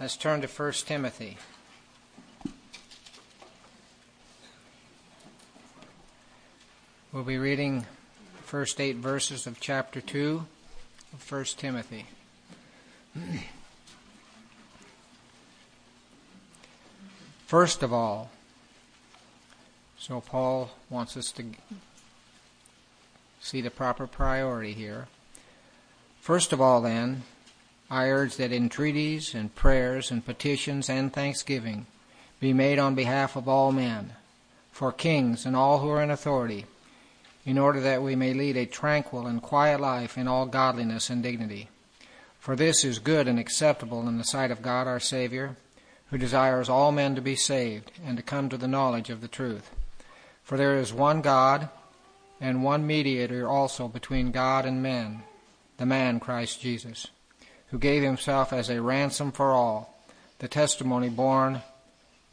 Let's turn to 1 Timothy. We'll be reading the first eight verses of chapter 2 of 1 Timothy. First of all, so Paul wants us to see the proper priority here. First of all, then, I urge that entreaties and prayers and petitions and thanksgiving be made on behalf of all men, for kings and all who are in authority, in order that we may lead a tranquil and quiet life in all godliness and dignity. For this is good and acceptable in the sight of God our Savior, who desires all men to be saved and to come to the knowledge of the truth. For there is one God and one mediator also between God and men, the man Christ Jesus who gave himself as a ransom for all, the testimony borne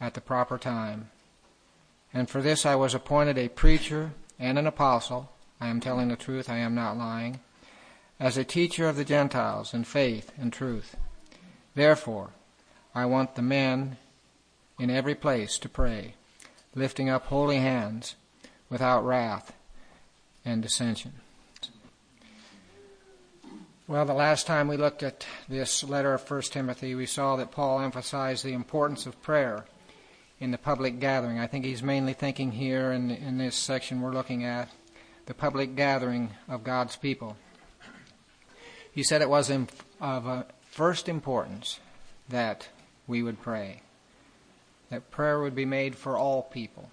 at the proper time. And for this I was appointed a preacher and an apostle. I am telling the truth, I am not lying. As a teacher of the Gentiles in faith and truth. Therefore, I want the men in every place to pray, lifting up holy hands without wrath and dissension. Well, the last time we looked at this letter of 1 Timothy, we saw that Paul emphasized the importance of prayer in the public gathering. I think he's mainly thinking here in, in this section we're looking at the public gathering of God's people. He said it was of first importance that we would pray, that prayer would be made for all people.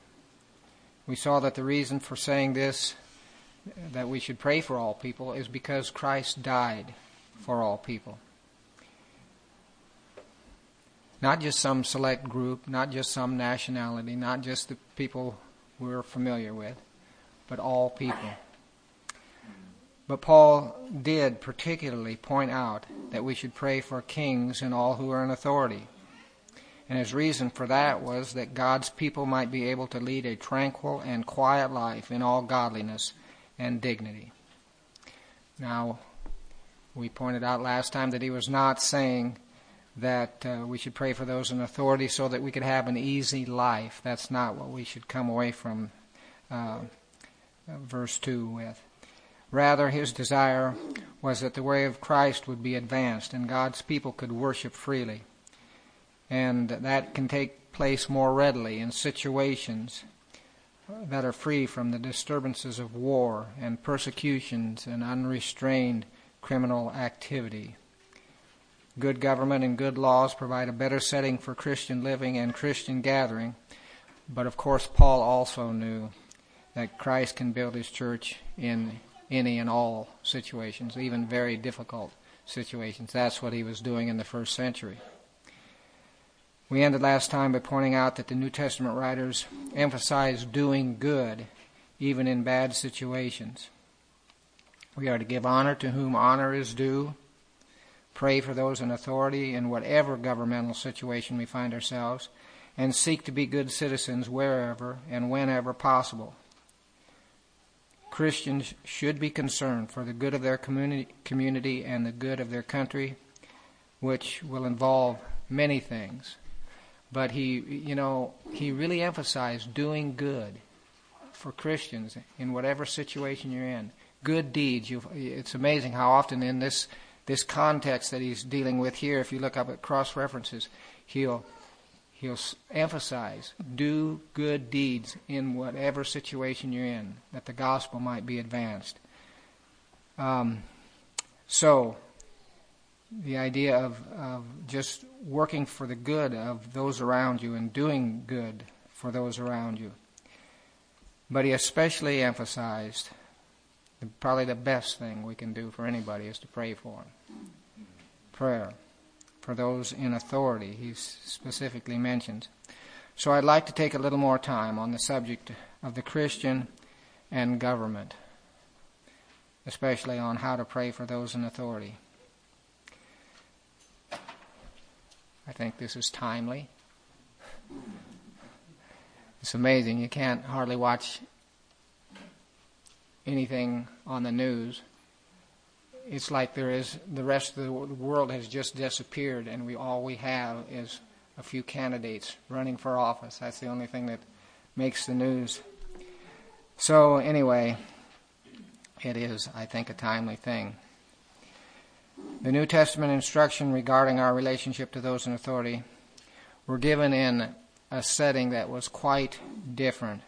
We saw that the reason for saying this that we should pray for all people is because Christ died for all people. Not just some select group, not just some nationality, not just the people we're familiar with, but all people. But Paul did particularly point out that we should pray for kings and all who are in authority. And his reason for that was that God's people might be able to lead a tranquil and quiet life in all godliness and dignity. Now, we pointed out last time that he was not saying that uh, we should pray for those in authority so that we could have an easy life. That's not what we should come away from uh, verse 2 with. Rather, his desire was that the way of Christ would be advanced and God's people could worship freely. And that can take place more readily in situations that are free from the disturbances of war and persecutions and unrestrained criminal activity. Good government and good laws provide a better setting for Christian living and Christian gathering, but of course, Paul also knew that Christ can build his church in any and all situations, even very difficult situations. That's what he was doing in the first century. We ended last time by pointing out that the New Testament writers emphasize doing good even in bad situations. We are to give honor to whom honor is due, pray for those in authority in whatever governmental situation we find ourselves, and seek to be good citizens wherever and whenever possible. Christians should be concerned for the good of their community, community and the good of their country, which will involve many things but he, you know, he really emphasized doing good for Christians in whatever situation you're in. Good deeds. You, it's amazing how often in this this context that he's dealing with here, if you look up at cross references, he'll he'll emphasize do good deeds in whatever situation you're in, that the gospel might be advanced. Um, so the idea of, of just working for the good of those around you and doing good for those around you. But he especially emphasized probably the best thing we can do for anybody is to pray for them. Prayer for those in authority, he specifically mentions. So I'd like to take a little more time on the subject of the Christian and government, especially on how to pray for those in authority. I think this is timely. It's amazing. You can't hardly watch anything on the news it's like there is the rest of the world has just disappeared, and we all we have is a few candidates running for office. That's the only thing that makes the news. So anyway, it is, I think, a timely thing. The New Testament instruction regarding our relationship to those in authority were given in a setting that was quite different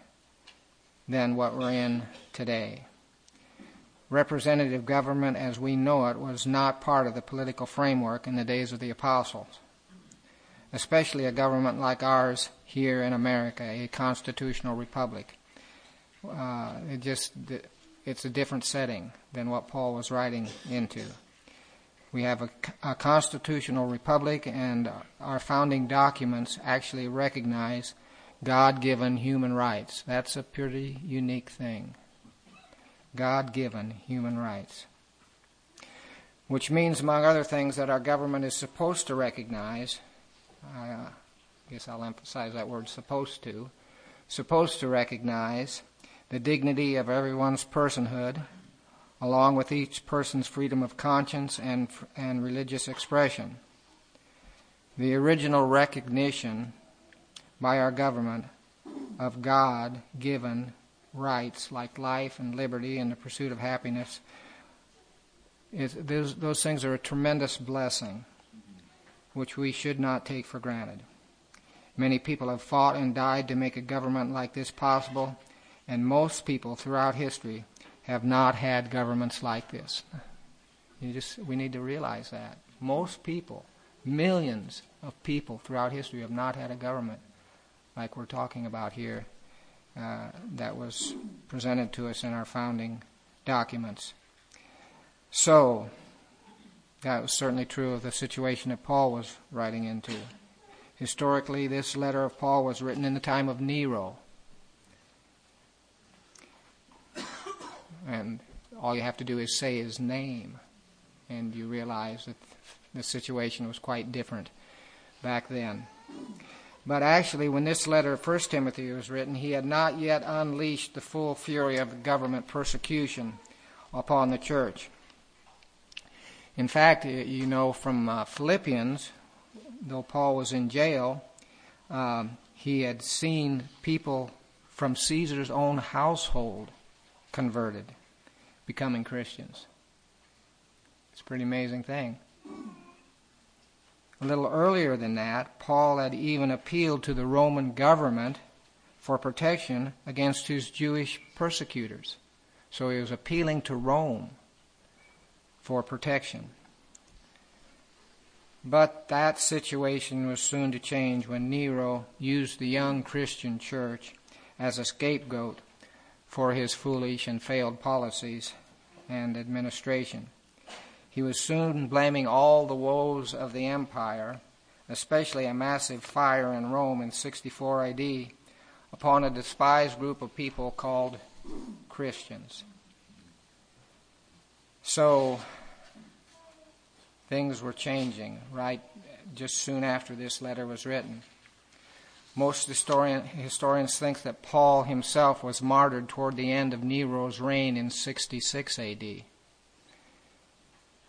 than what we're in today. Representative government as we know it was not part of the political framework in the days of the apostles, especially a government like ours here in America, a constitutional republic. Uh, it just it's a different setting than what Paul was writing into. We have a, a, constitutional republic, and our founding documents actually recognize God given human rights. That's a pretty unique thing. God given human rights. Which means, among other things, that our government is supposed to recognize, I uh, guess I'll emphasize that word supposed to, supposed to recognize the dignity of everyone's personhood along with each person's freedom of conscience and, and religious expression. The original recognition by our government of God given rights like life and liberty and the pursuit of happiness, is, those, those things are a tremendous blessing which we should not take for granted. Many people have fought and died to make a government like this possible, and most people throughout history have not had governments like this. You just, we need to realize that. Most people, millions of people throughout history have not had a government like we're talking about here uh, that was presented to us in our founding documents. So, that was certainly true of the situation that Paul was writing into. Historically, this letter of Paul was written in the time of Nero, and all you have to do is say his name, and you realize that the situation was quite different back then. But actually, when this letter of 1 Timothy was written, he had not yet unleashed the full fury of government persecution upon the church. In fact, you know from uh, Philippians, though Paul was in jail, um, he had seen people from Caesar's own household converted, becoming Christians. It's a pretty amazing thing. A little earlier than that, Paul had even appealed to the Roman government for protection against his Jewish persecutors. So he was appealing to Rome for protection. But that situation was soon to change when Nero used the young Christian church as a scapegoat for his foolish and failed policies and administration. He was soon blaming all the woes of the empire, especially a massive fire in Rome in 64 AD, upon a despised group of people called Christians. So things were changing right just soon after this letter was written. Most historian, historians think that Paul himself was martyred toward the end of Nero's reign in 66 AD.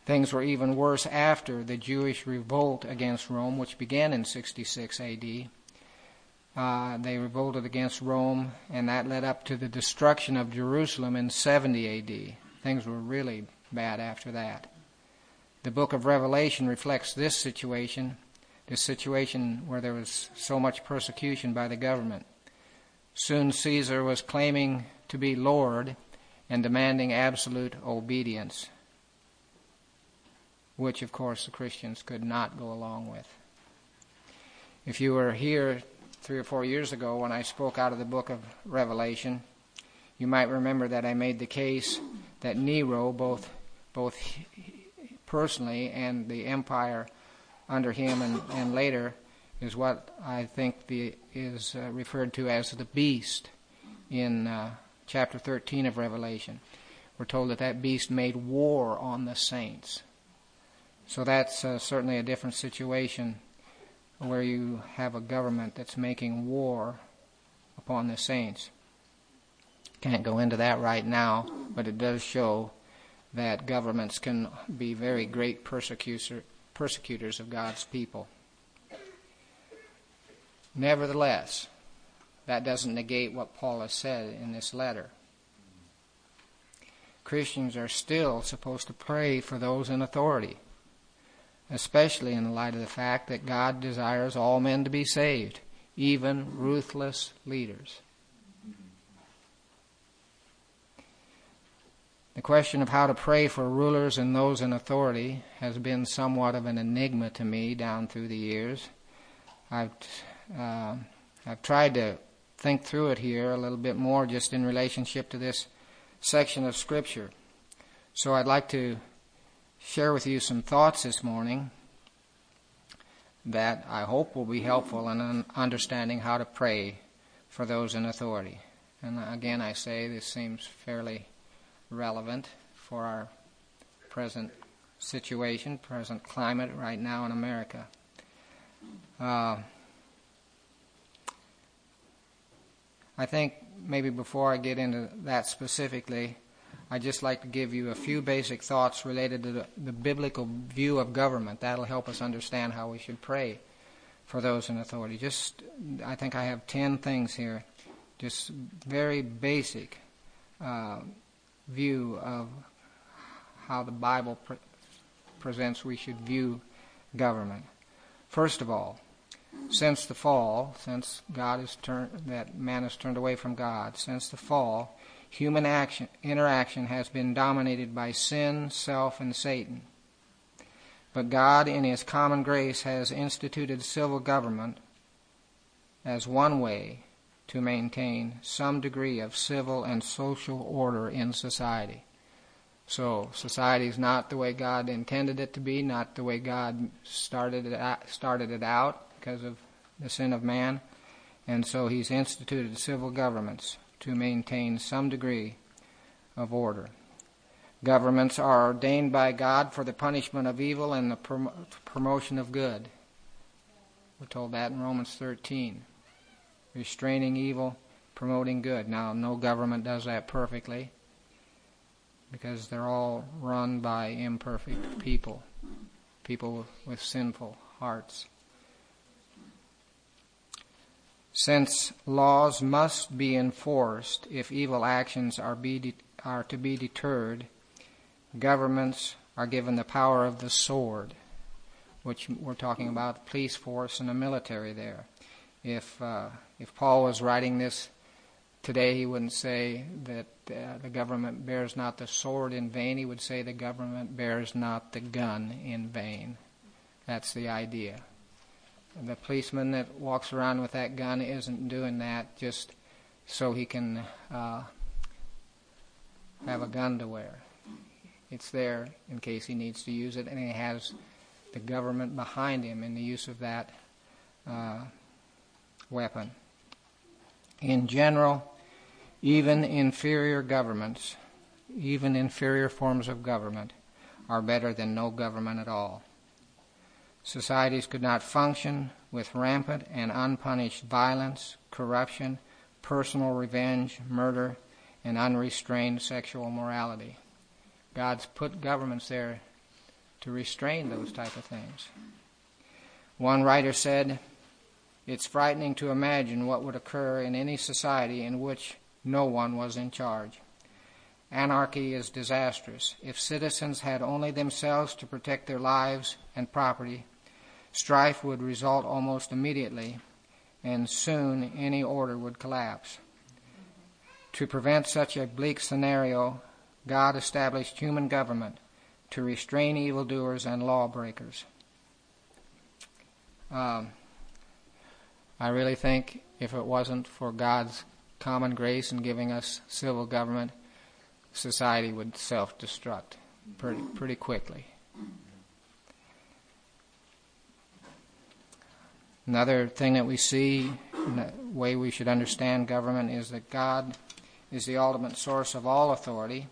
Things were even worse after the Jewish revolt against Rome, which began in 66 AD. Uh, they revolted against Rome, and that led up to the destruction of Jerusalem in 70 AD. Things were really bad after that. The book of Revelation reflects this situation this situation where there was so much persecution by the government. Soon Caesar was claiming to be Lord and demanding absolute obedience, which, of course, the Christians could not go along with. If you were here three or four years ago when I spoke out of the book of Revelation, you might remember that I made the case that Nero, both both personally and the empire under him and, and later is what I think the, is uh, referred to as the beast in uh, chapter 13 of Revelation. We're told that that beast made war on the saints. So that's uh, certainly a different situation where you have a government that's making war upon the saints. Can't go into that right now, but it does show that governments can be very great persecutor, persecutors of God's people. Nevertheless, that doesn't negate what Paul has said in this letter. Christians are still supposed to pray for those in authority, especially in light of the fact that God desires all men to be saved, even ruthless leaders. The question of how to pray for rulers and those in authority has been somewhat of an enigma to me down through the years. I've uh, I've tried to think through it here a little bit more just in relationship to this section of Scripture. So I'd like to share with you some thoughts this morning that I hope will be helpful in understanding how to pray for those in authority. And again, I say this seems fairly relevant for our present situation, present climate right now in America. Uh, I think maybe before I get into that specifically, I'd just like to give you a few basic thoughts related to the, the, biblical view of government. That'll help us understand how we should pray for those in authority. Just, I think I have ten things here, just very basic uh, view of how the Bible pre- presents we should view government. First of all, since the fall, since God has turned that man has turned away from God, since the fall, human action interaction has been dominated by sin, self, and Satan. But God, in His common grace, has instituted civil government as one way to maintain some degree of civil and social order in society. So society is not the way God intended it to be, not the way God started it out, started it out because of the sin of man, and so He's instituted civil governments to maintain some degree of order. Governments are ordained by God for the punishment of evil and the prom- promotion of good. We're told that in Romans 13 restraining evil, promoting good. Now, no government does that perfectly because they're all run by imperfect people, people with sinful hearts. Since laws must be enforced if evil actions are, be are to be deterred, governments are given the power of the sword, which we're talking about the police force and the military there. If uh, if Paul was writing this today, he wouldn't say that uh, the government bears not the sword in vain. He would say the government bears not the gun in vain. That's the idea. And the policeman that walks around with that gun isn't doing that just so he can uh, have a gun to wear. It's there in case he needs to use it, and he has the government behind him in the use of that uh, weapon. In general, even inferior governments, even inferior forms of government, are better than no government at all. Societies could not function with rampant and unpunished violence, corruption, personal revenge, murder, and unrestrained sexual morality. God's put governments there to restrain those type of things. One writer said, it's frightening to imagine what would occur in any society in which no one was in charge. Anarchy is disastrous. If citizens had only themselves to protect their lives and property, strife would result almost immediately, and soon any order would collapse. To prevent such a bleak scenario, God established human government to restrain evildoers and lawbreakers. Um, I really think if it wasn't for God's common grace in giving us civil government, society would self destruct pretty, pretty quickly. Another thing that we see, the way we should understand government, is that God is the ultimate source of all authority,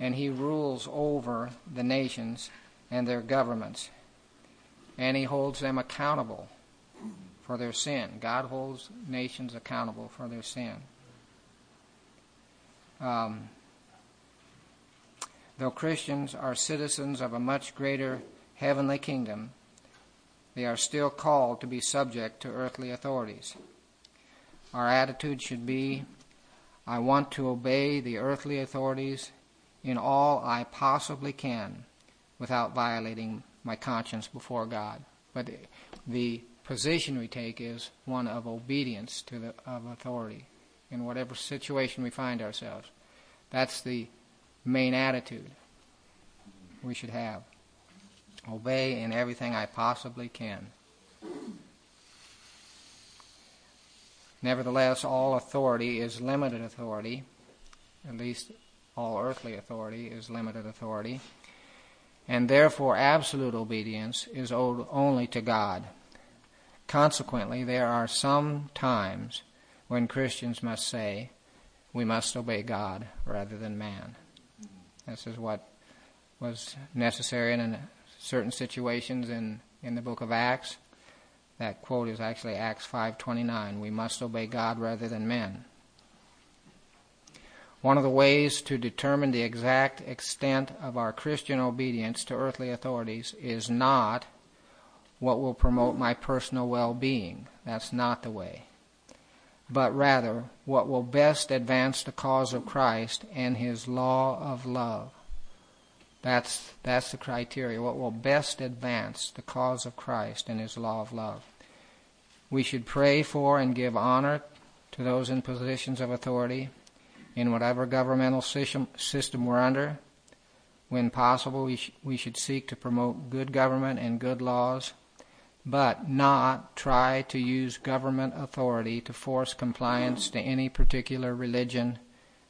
and He rules over the nations and their governments, and He holds them accountable for their sin. God holds nations accountable for their sin. Um, Though Christians are citizens of a much greater heavenly kingdom, they are still called to be subject to earthly authorities. Our attitude should be I want to obey the earthly authorities in all I possibly can without violating my conscience before God. But the position we take is one of obedience to the of authority in whatever situation we find ourselves. That's the main attitude we should have. Obey in everything I possibly can. Nevertheless, all authority is limited authority, at least all earthly authority is limited authority, and therefore absolute obedience is owed only to God. Consequently, there are some times when Christians must say, we must obey God rather than man. This is what was necessary in certain situations in, in the book of Acts. That quote is actually Acts 5:29. We must obey God rather than men. One of the ways to determine the exact extent of our Christian obedience to earthly authorities is not what will promote my personal well-being. That's not the way but rather what will best advance the cause of Christ and his law of love. That's, that's the criteria. What will best advance the cause of Christ and his law of love. We should pray for and give honor to those in positions of authority in whatever governmental system, system we're under. When possible, we, sh- we should seek to promote good government and good laws but not try to use government authority to force compliance to any particular religion,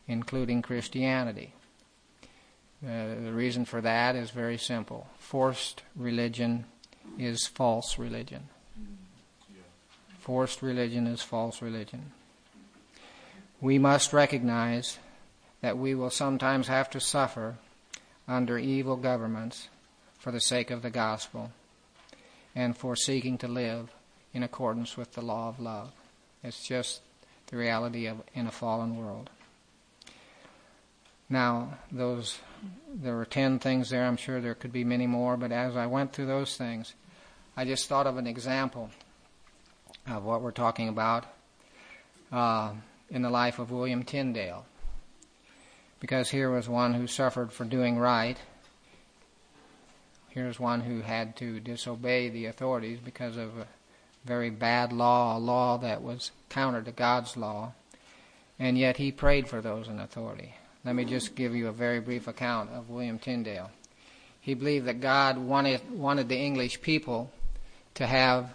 including Christianity. Uh, the reason for that is very simple. Forced religion is false religion. Forced religion is false religion. We must recognize that we will sometimes have to suffer under evil governments for the sake of the gospel and for seeking to live in accordance with the law of love. It's just the reality of in a fallen world. Now, those there were ten things there. I'm sure there could be many more, but as I went through those things, I just thought of an example of what we're talking about uh, in the life of William Tyndale. Because here was one who suffered for doing right, Here's one who had to disobey the authorities because of a very bad law, a law that was counter to God's law, and yet he prayed for those in authority. Let me just give you a very brief account of William Tyndale. He believed that God wanted, wanted the English people to have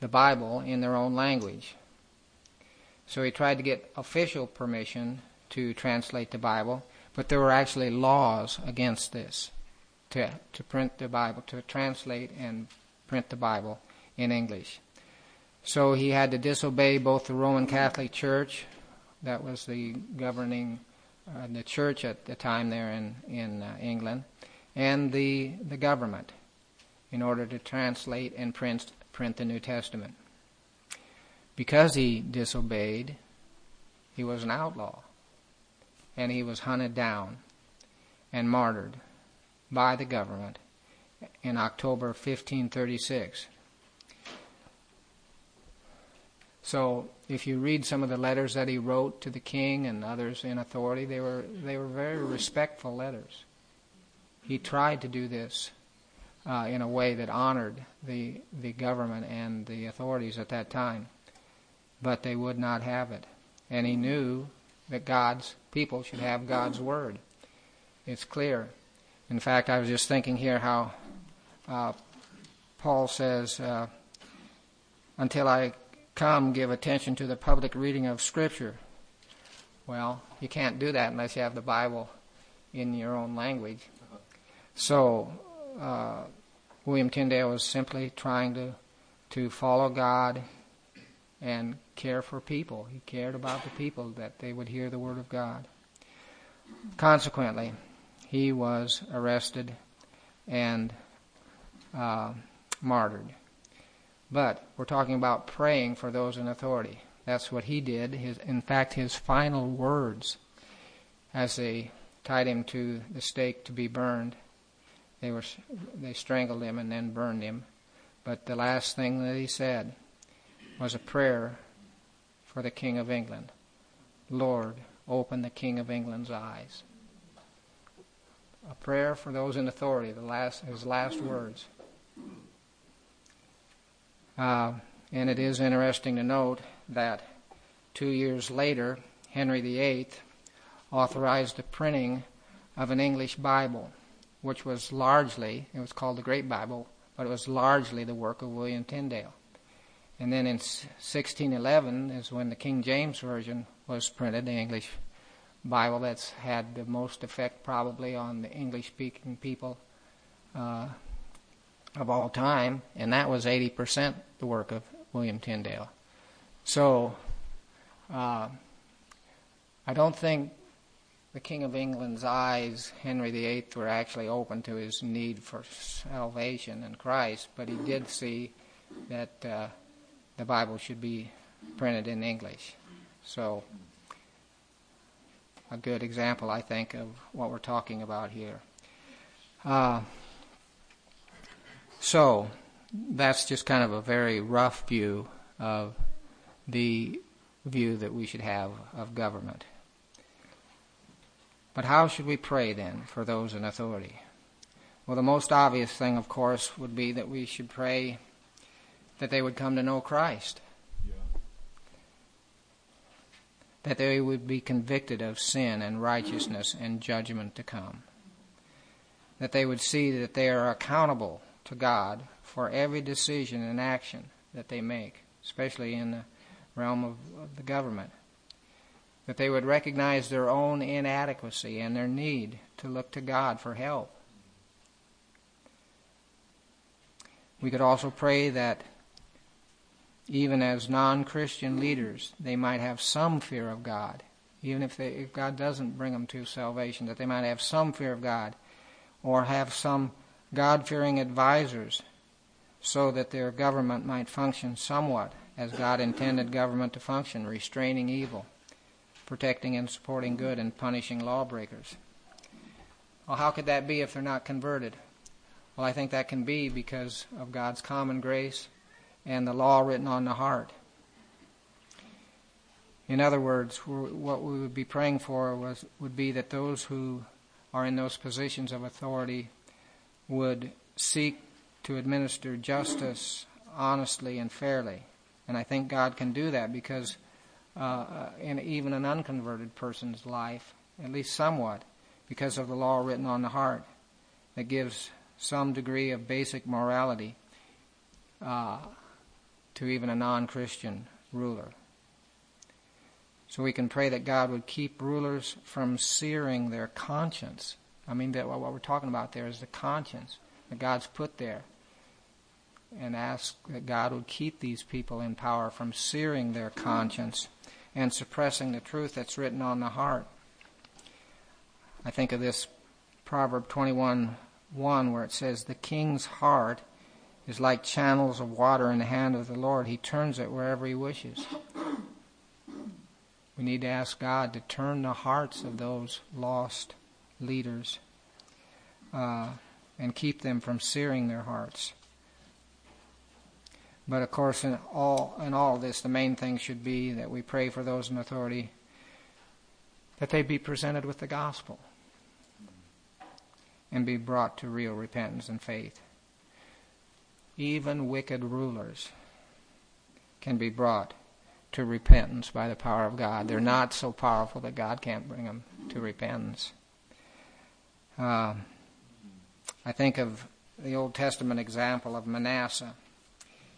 the Bible in their own language. So he tried to get official permission to translate the Bible, but there were actually laws against this to, to print the Bible, to translate and print the Bible in English. So he had to disobey both the Roman Catholic Church, that was the governing uh, the church at the time there in in uh, England, and the the government, in order to translate and print print the New Testament. Because he disobeyed, he was an outlaw, and he was hunted down and martyred by the government in October 1536. So, if you read some of the letters that he wrote to the king and others in authority, they were they were very respectful letters. He tried to do this uh, in a way that honored the the government and the authorities at that time, but they would not have it. And he knew that God's people should have God's word. It's clear in fact, I was just thinking here how uh, Paul says, uh, until I come, give attention to the public reading of Scripture. Well, you can't do that unless you have the Bible in your own language. So, uh, William Tyndale was simply trying to, to follow God and care for people. He cared about the people, that they would hear the Word of God. Consequently, he was arrested and uh, martyred. But we're talking about praying for those in authority. That's what he did. His, in fact, his final words as they tied him to the stake to be burned. They were they strangled him and then burned him. But the last thing that he said was a prayer for the King of England. Lord, open the King of England's eyes. A prayer for those in authority, the last, his last words. Uh, and it is interesting to note that two years later, Henry VIII authorized the printing of an English Bible, which was largely, it was called the Great Bible, but it was largely the work of William Tyndale. And then in 1611 is when the King James Version was printed, the English Bible that's had the most effect probably on the English speaking people uh, of all time, and that was 80% the work of William Tyndale. So, uh, I don't think the King of England's eyes, Henry VIII, were actually open to his need for salvation in Christ, but he did see that uh, the Bible should be printed in English. So, a good example, I think, of what we're talking about here. Uh, so, that's just kind of a very rough view of the view that we should have of government. But how should we pray then for those in authority? Well, the most obvious thing, of course, would be that we should pray that they would come to know Christ. Yeah. That they would be convicted of sin and righteousness and judgment to come. That they would see that they are accountable to God for every decision and action that they make, especially in the realm of, the government. That they would recognize their own inadequacy and their need to look to God for help. We could also pray that even as non-Christian leaders, they might have some fear of God, even if, they, if God doesn't bring them to salvation, that they might have some fear of God, or have some God-fearing advisors, so that their government might function somewhat as God intended government to function, restraining evil, protecting and supporting good, and punishing lawbreakers. Well, how could that be if they're not converted? Well, I think that can be because of God's common grace and the law written on the heart. In other words, what we would be praying for was, would be that those who are in those positions of authority would seek to administer justice honestly and fairly. And I think God can do that because uh, in even an unconverted person's life, at least somewhat, because of the law written on the heart, that gives some degree of basic morality. Uh, to even a non Christian ruler. So we can pray that God would keep rulers from searing their conscience. I mean, that what we're talking about there is the conscience that God's put there. And ask that God would keep these people in power from searing their conscience and suppressing the truth that's written on the heart. I think of this Proverb 21 1 where it says, The king's heart is like channels of water in the hand of the Lord. He turns it wherever He wishes. We need to ask God to turn the hearts of those lost leaders uh, and keep them from searing their hearts. But of course, in all in all this, the main thing should be that we pray for those in authority that they be presented with the gospel and be brought to real repentance and faith even wicked rulers can be brought to repentance by the power of God. They're not so powerful that God can't bring them to repentance. Uh, I think of the Old Testament example of Manasseh.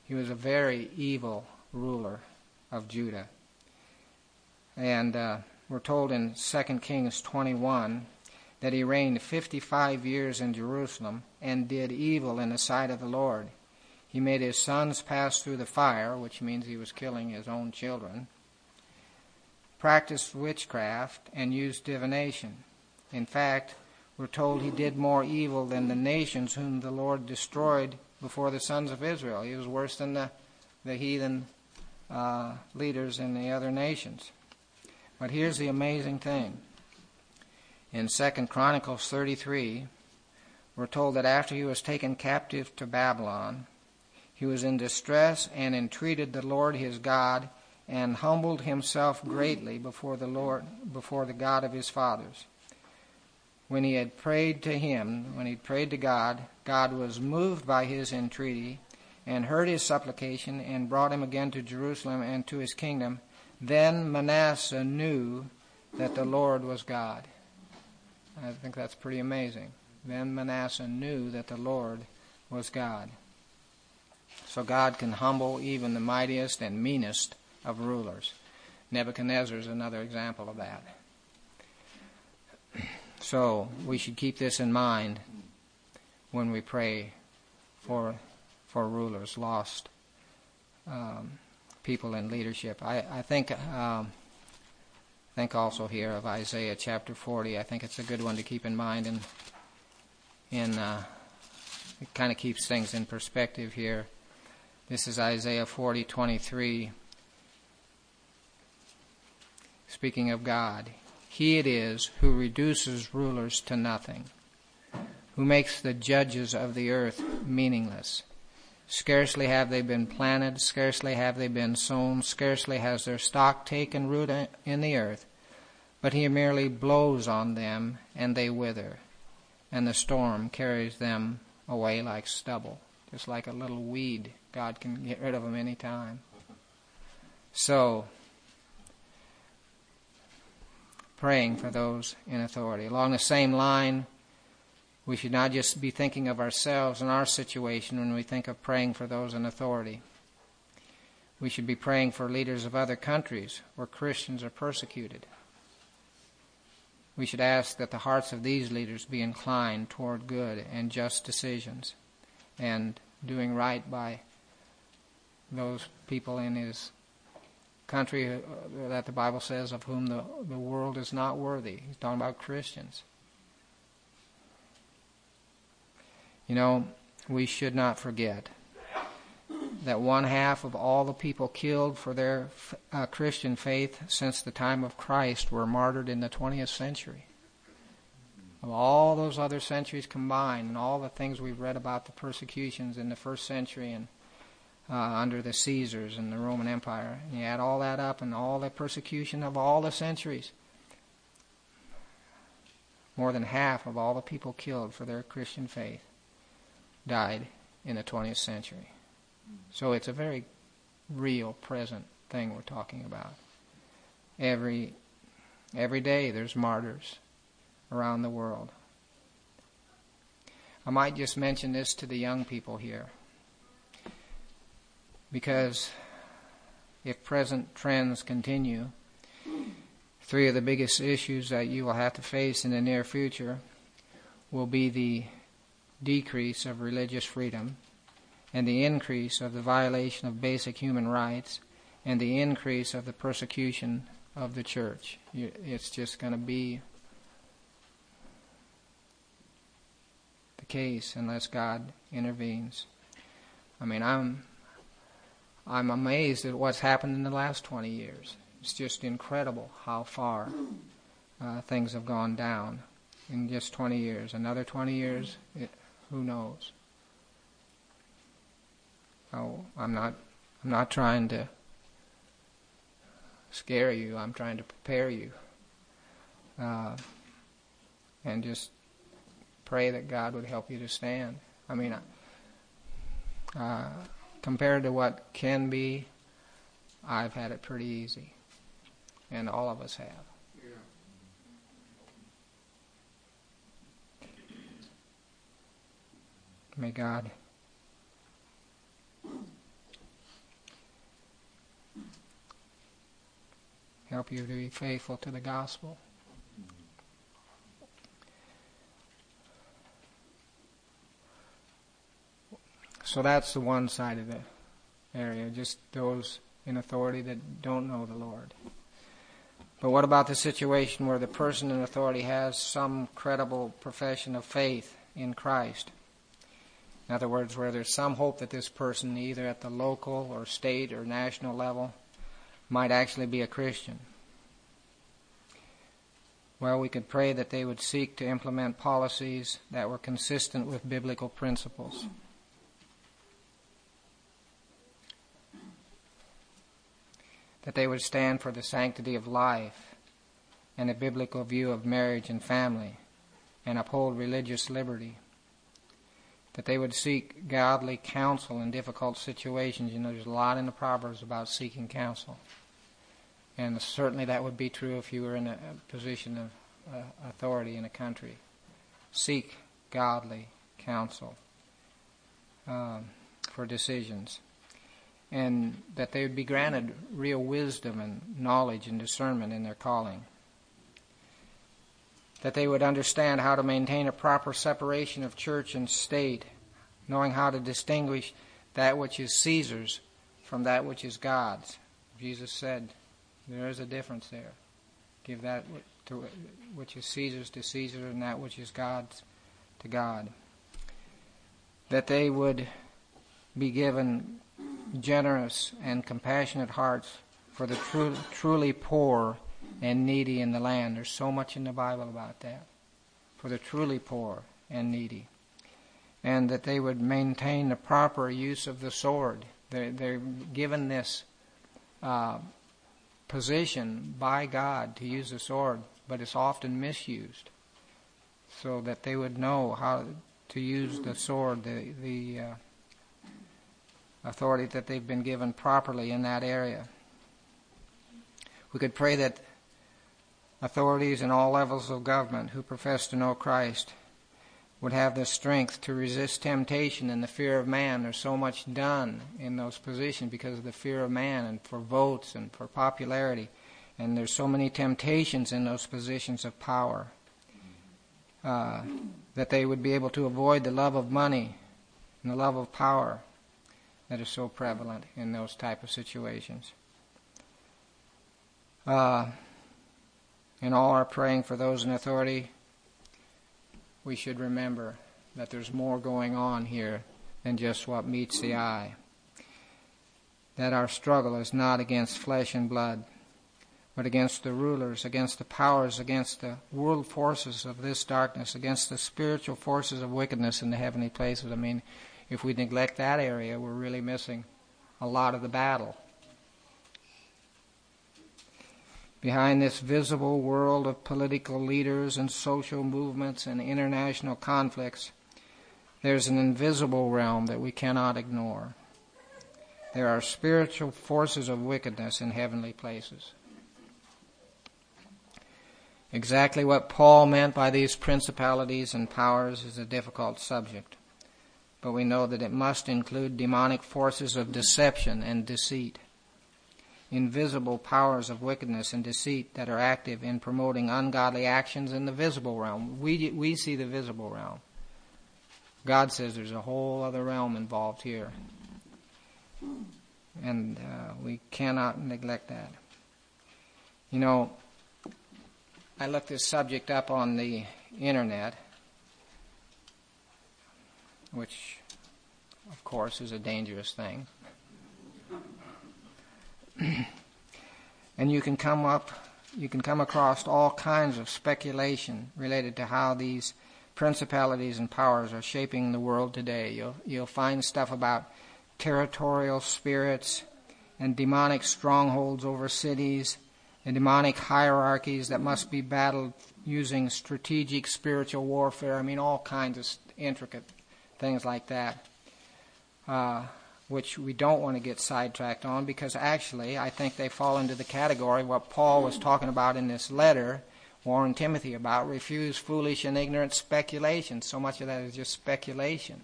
He was a very evil ruler of Judah. And uh, we're told in 2 Kings 21 that he reigned 55 years in Jerusalem and did evil in the sight of the Lord. He made his sons pass through the fire, which means he was killing his own children, practiced witchcraft, and used divination. In fact, we're told he did more evil than the nations whom the Lord destroyed before the sons of Israel. He was worse than the, the heathen uh, leaders in the other nations. But here's the amazing thing. In 2 Chronicles 33, we're told that after he was taken captive to Babylon, he was in distress and entreated the Lord his God and humbled himself greatly before the Lord before the God of his fathers. When he had prayed to him, when he prayed to God, God was moved by his entreaty and heard his supplication and brought him again to Jerusalem and to his kingdom. Then Manasseh knew that the Lord was God. I think that's pretty amazing. Then Manasseh knew that the Lord was God. So God can humble even the mightiest and meanest of rulers. Nebuchadnezzar is another example of that. So we should keep this in mind when we pray for for rulers, lost um, people in leadership. I, I think um, think also here of Isaiah chapter 40. I think it's a good one to keep in mind, and in uh, it kind of keeps things in perspective here. This is Isaiah 40:23. Speaking of God, He it is who reduces rulers to nothing, who makes the judges of the earth meaningless. Scarcely have they been planted, scarcely have they been sown, scarcely has their stock taken root in the earth, but he merely blows on them and they wither, and the storm carries them away like stubble, just like a little weed God can get rid of them any time. So, praying for those in authority. Along the same line, we should not just be thinking of ourselves and our situation when we think of praying for those in authority. We should be praying for leaders of other countries where Christians are persecuted. We should ask that the hearts of these leaders be inclined toward good and just decisions and doing right by those people in his country uh, that the Bible says of whom the, the world is not worthy. He's talking about Christians. You know, we should not forget that one half of all the people killed for their uh, Christian faith since the time of Christ were martyred in the 20th century. Of all those other centuries combined, and all the things we've read about the persecutions in the first century and uh, under the Caesars and the Roman Empire. And you add all that up and all the persecution of all the centuries. More than half of all the people killed for their Christian faith died in the 20th century. So it's a very real, present thing we're talking about. Every every day there's martyrs around the world. I might just mention this to the young people here. Because if present trends continue, three of the biggest issues that you will have to face in the near future will be the decrease of religious freedom and the increase of the violation of basic human rights and the increase of the persecution of the church. It's just going to be the case unless God intervenes. I mean, I'm I'm amazed at what's happened in the last 20 years. It's just incredible how far uh, things have gone down in just 20 years. Another 20 years, it, who knows? Oh, I'm not. I'm not trying to scare you. I'm trying to prepare you, uh, and just pray that God would help you to stand. I mean, uh, compared to what can be, I've had it pretty easy, and all of us have. May God help you to be faithful to the gospel. So that's the one side of the area, just those in authority that don't know the Lord. But what about the situation where the person in authority has some credible profession of faith in Christ? In other words, where there's some hope that this person, either at the local or state or national level, might actually be a Christian. Well, we could pray that they would seek to implement policies that were consistent with biblical principles. That they would stand for the sanctity of life and a biblical view of marriage and family and uphold religious liberty. That they would seek godly counsel in difficult situations. You know, there's a lot in the Proverbs about seeking counsel. And certainly that would be true if you were in a position of uh, authority in a country. Seek godly counsel um, for decisions. And that they would be granted real wisdom and knowledge and discernment in their calling. That they would understand how to maintain a proper separation of church and state, knowing how to distinguish that which is Caesar's from that which is God's. Jesus said, there is a difference there. Give that to, which is Caesar's to Caesar and that which is God's to God. That they would be given generous and compassionate hearts for the tru- truly poor and needy in the land. There's so much in the Bible about that. For the truly poor and needy. And that they would maintain the proper use of the sword. They're, they're given this uh, position by God to use the sword, but it's often misused. So that they would know how to use the sword, the, the uh, authority that they've been given properly in that area. We could pray that authorities in all levels of government who profess to know Christ would have the strength to resist temptation and the fear of man. There's so much done in those positions because of the fear of man and for votes and for popularity. And there's so many temptations in those positions of power uh, that they would be able to avoid the love of money and the love of power that is so prevalent in those type of situations. Uh, in all our praying for those in authority, we should remember that there's more going on here than just what meets the eye. That our struggle is not against flesh and blood, but against the rulers, against the powers, against the world forces of this darkness, against the spiritual forces of wickedness in the heavenly places. I mean, if we neglect that area, we're really missing a lot of the battle. Behind this visible world of political leaders and social movements and international conflicts, there's an invisible realm that we cannot ignore. There are spiritual forces of wickedness in heavenly places. Exactly what Paul meant by these principalities and powers is a difficult subject, but we know that it must include demonic forces of deception and deceit invisible powers of wickedness and deceit that are active in promoting ungodly actions in the visible realm. We, we see the visible realm. God says there's a whole other realm involved here. And uh, we cannot neglect that. You know, I looked this subject up on the internet, which, of course, is a dangerous thing. and you can come up, you can come across all kinds of speculation related to how these principalities and powers are shaping the world today. You'll, you'll find stuff about territorial spirits and demonic strongholds over cities and demonic hierarchies that must be battled using strategic spiritual warfare. I mean, all kinds of intricate things like that. Uh, which we don't want to get sidetracked on because actually I think they fall into the category what Paul was talking about in this letter, warn Timothy about refuse foolish and ignorant speculation. So much of that is just speculation.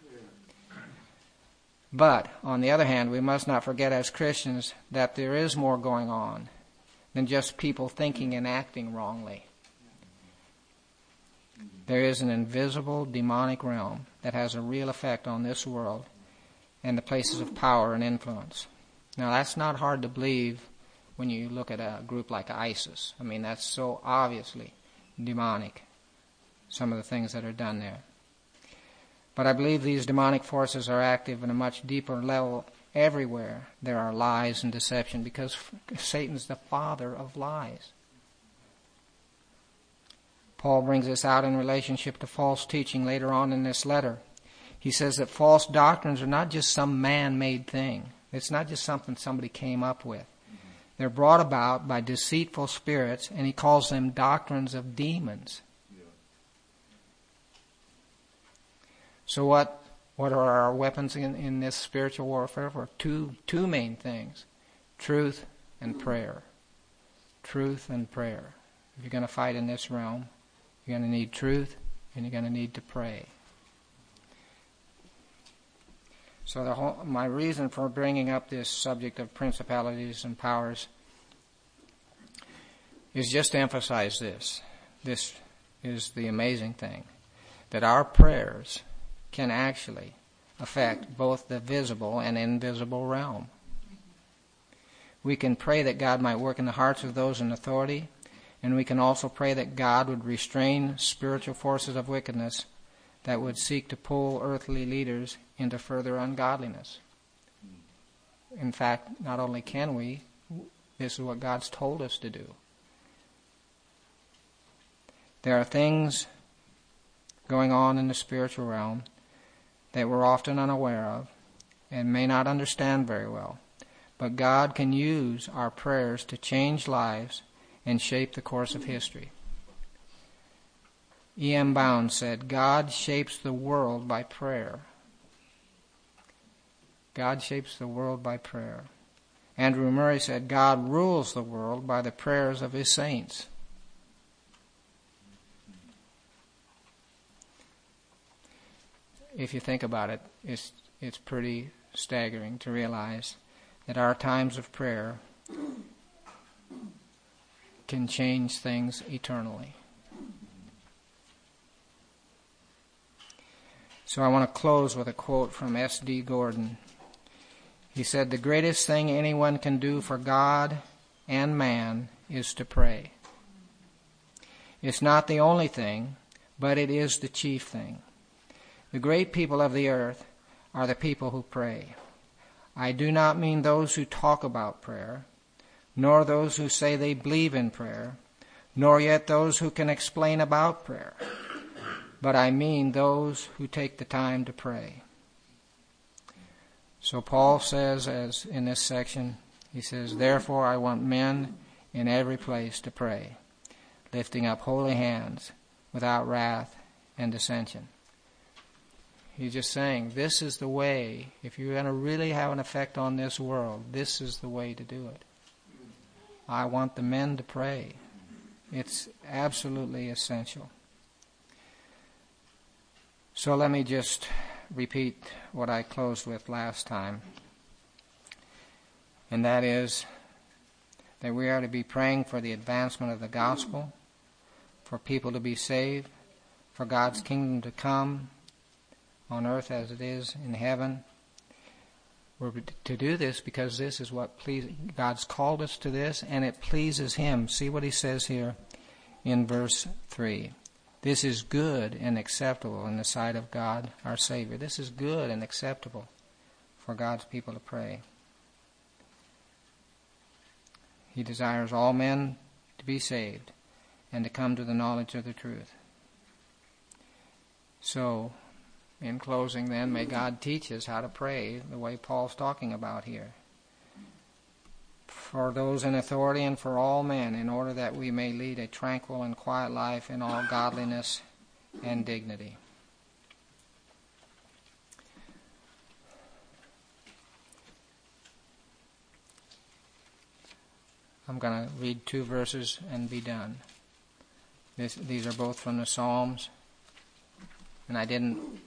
But on the other hand, we must not forget as Christians that there is more going on than just people thinking and acting wrongly. There is an invisible demonic realm that has a real effect on this world and the places of power and influence. Now, that's not hard to believe when you look at a group like ISIS. I mean, that's so obviously demonic, some of the things that are done there. But I believe these demonic forces are active in a much deeper level everywhere. There are lies and deception because Satan's the father of lies. Paul brings this out in relationship to false teaching later on in this letter. He says that false doctrines are not just some man made thing, it's not just something somebody came up with. They're brought about by deceitful spirits, and he calls them doctrines of demons. So, what, what are our weapons in, in this spiritual warfare? For two, two main things truth and prayer. Truth and prayer. If you're going to fight in this realm, you're going to need truth and you're going to need to pray. So whole, my reason for bringing up this subject of principalities and powers is just to emphasize this. This is the amazing thing that our prayers can actually affect both the visible and invisible realm. We can pray that God might work in the hearts of those in authority, and we can also pray that God would restrain spiritual forces of wickedness that would seek to pull earthly leaders into further ungodliness. In fact, not only can we, this is what God's told us to do. There are things going on in the spiritual realm that we're often unaware of and may not understand very well. But God can use our prayers to change lives and shape the course of history. E.M. Bounds said, God shapes the world by prayer. God shapes the world by prayer. Andrew Murray said, God rules the world by the prayers of his saints. If you think about it, it's, it's pretty staggering to realize that our times of prayer can change things eternally. So I want to close with a quote from S.D. Gordon. He said, The greatest thing anyone can do for God and man is to pray. It's not the only thing, but it is the chief thing. The great people of the earth are the people who pray. I do not mean those who talk about prayer, nor those who say they believe in prayer, nor yet those who can explain about prayer, but I mean those who take the time to pray. So Paul says, as in this section, he says, Therefore I want men in every place to pray, lifting up holy hands without wrath and dissension. He's just saying, this is the way. If you're going to really have an effect on this world, this is the way to do it. I want the men to pray. It's absolutely essential. So let me just repeat what I closed with last time. And that is that we are to be praying for the advancement of the gospel, for people to be saved, for God's kingdom to come, on earth as it is in heaven. We're to do this because this is what please God's called us to this and it pleases him. See what he says here in verse 3. This is good and acceptable in the sight of God our Savior. This is good and acceptable for God's people to pray. He desires all men to be saved and to come to the knowledge of the truth. So, in closing, then, may God teach us how to pray the way Paul's talking about here. For those in authority and for all men, in order that we may lead a tranquil and quiet life in all godliness and dignity. I'm going to read two verses and be done. This, these are both from the Psalms, and I didn't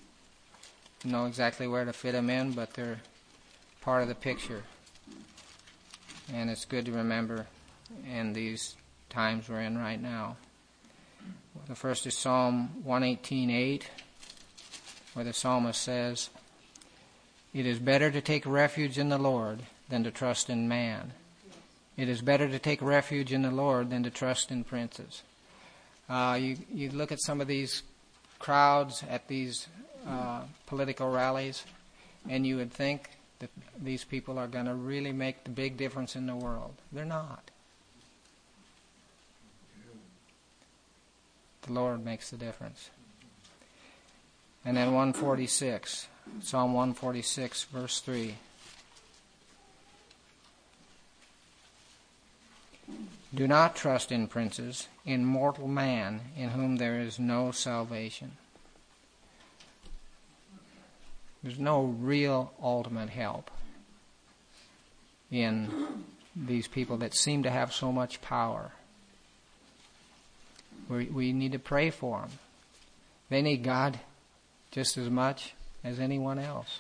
know exactly where to fit them in, but they're part of the picture. And it's good to remember in these times we're in right now. The first is Psalm 118:8, where the psalmist says, "It is better to take refuge in the Lord than to trust in man. It is better to take refuge in the Lord than to trust in princes." Uh, you you look at some of these crowds at these Uh, political rallies, and you would think that these people are going to really make the big difference in the world. They're not. The Lord makes the difference. And then 146, Psalm 146, verse 3. Do not trust in princes, in mortal man, in whom there is no salvation. There's no real ultimate help in these people that seem to have so much power. We, we need to pray for them. They need God just as much as anyone else.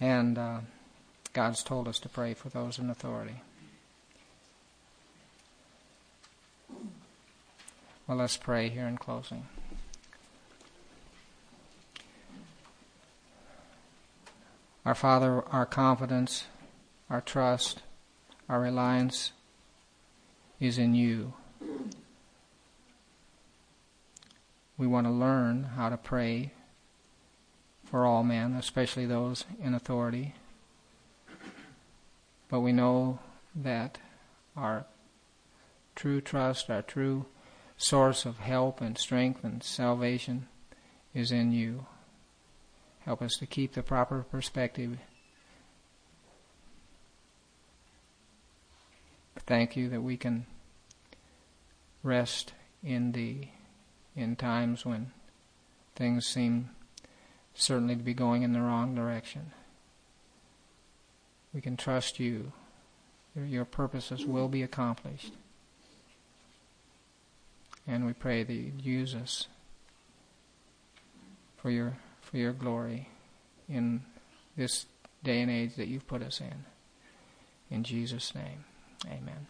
And uh, God's told us to pray for those in authority. Well, let's pray here in closing. Our Father, our confidence, our trust, our reliance is in you. We want to learn how to pray for all men, especially those in authority. But we know that our true trust, our true source of help and strength and salvation is in you. Help us to keep the proper perspective. Thank you that we can rest in the in times when things seem certainly to be going in the wrong direction. We can trust you. Your purposes will be accomplished. And we pray that you use us for your for your glory in this day and age that you've put us in. In Jesus' name, amen.